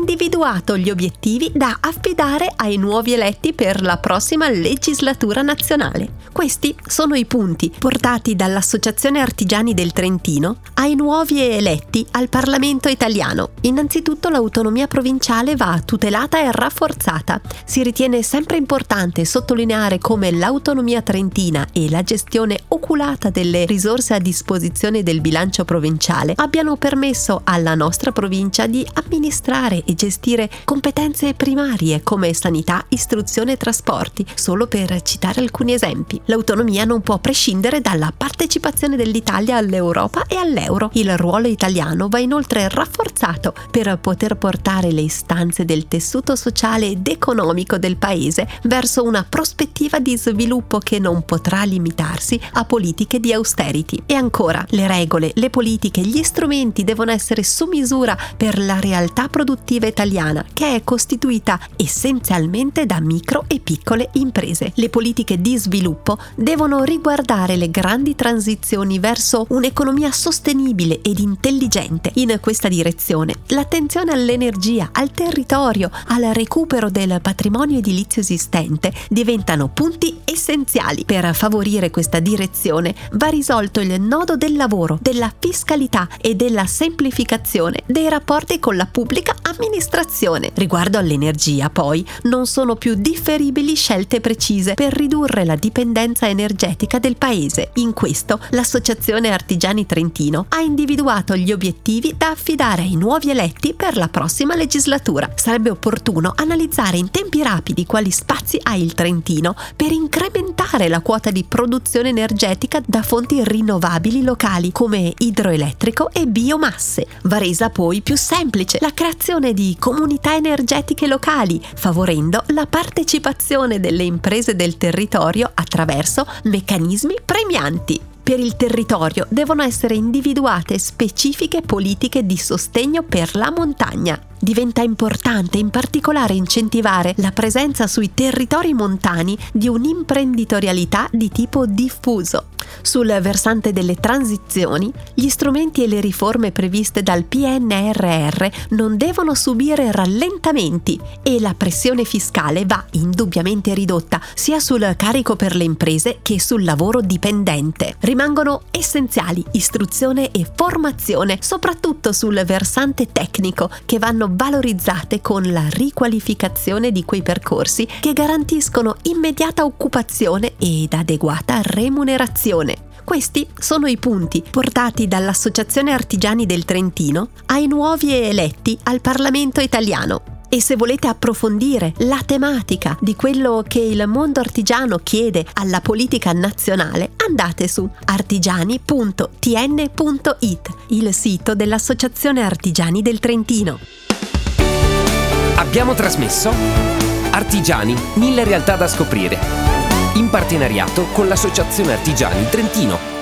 individuato gli obiettivi da affidare ai nuovi eletti per la prossima legislatura nazionale. Questi sono i punti portati dall'Associazione Artigiani del Trentino ai nuovi eletti al Parlamento italiano. Innanzitutto l'autonomia provinciale va tutelata e rafforzata. Si ritiene sempre importante sottolineare come l'autonomia trentina e la gestione oculata delle risorse a disposizione del bilancio provinciale abbiano permesso alla nostra provincia di amministrare e gestire competenze primarie come sanità, istruzione e trasporti, solo per citare alcuni esempi. L'autonomia non può prescindere dalla partecipazione dell'Italia all'Europa e all'euro. Il ruolo italiano va inoltre rafforzato per poter portare le istanze del tessuto sociale ed economico del paese verso una prospettiva di sviluppo che non potrà limitarsi a politiche di austerity. E ancora, le regole, le politiche, gli strumenti devono essere su misura per la realtà produttiva italiana, che è costituita essenzialmente da micro e piccole imprese. Le politiche di sviluppo devono riguardare le grandi transizioni verso un'economia sostenibile ed intelligente. In questa direzione, l'attenzione all'energia, al territorio, al recupero del patrimonio edilizio esistente diventano punti essenziali. Per favorire questa direzione va risolto il nodo del lavoro, della fiscalità e della semplificazione dei rapporti con la pubblica amministrazione. Riguardo all'energia, poi, non sono più differibili scelte precise per ridurre la dipendenza energetica del paese. In questo, l'Associazione Artigiani Trentino ha individuato gli obiettivi da affidare ai nuovi eletti per la prossima legislatura. Sarebbe opportuno analizzare in tempi rapidi quali spazi ha il Trentino per incrementare la quota di produzione energetica da fonti rinnovabili locali come idroelettrico e biomasse. Varesa poi poi più semplice la creazione di comunità energetiche locali, favorendo la partecipazione delle imprese del territorio attraverso meccanismi premianti per il territorio devono essere individuate specifiche politiche di sostegno per la montagna. Diventa importante in particolare incentivare la presenza sui territori montani di un'imprenditorialità di tipo diffuso. Sul versante delle transizioni, gli strumenti e le riforme previste dal PNRR non devono subire rallentamenti e la pressione fiscale va indubbiamente ridotta sia sul carico per le imprese che sul lavoro dipendente. Rimangono essenziali istruzione e formazione, soprattutto sul versante tecnico, che vanno valorizzate con la riqualificazione di quei percorsi che garantiscono immediata occupazione ed adeguata remunerazione. Questi sono i punti portati dall'Associazione Artigiani del Trentino ai nuovi eletti al Parlamento italiano. E se volete approfondire la tematica di quello che il mondo artigiano chiede alla politica nazionale, andate su artigiani.tn.it, il sito dell'Associazione Artigiani del Trentino. Abbiamo trasmesso Artigiani, mille realtà da scoprire, in partenariato con l'Associazione Artigiani Trentino.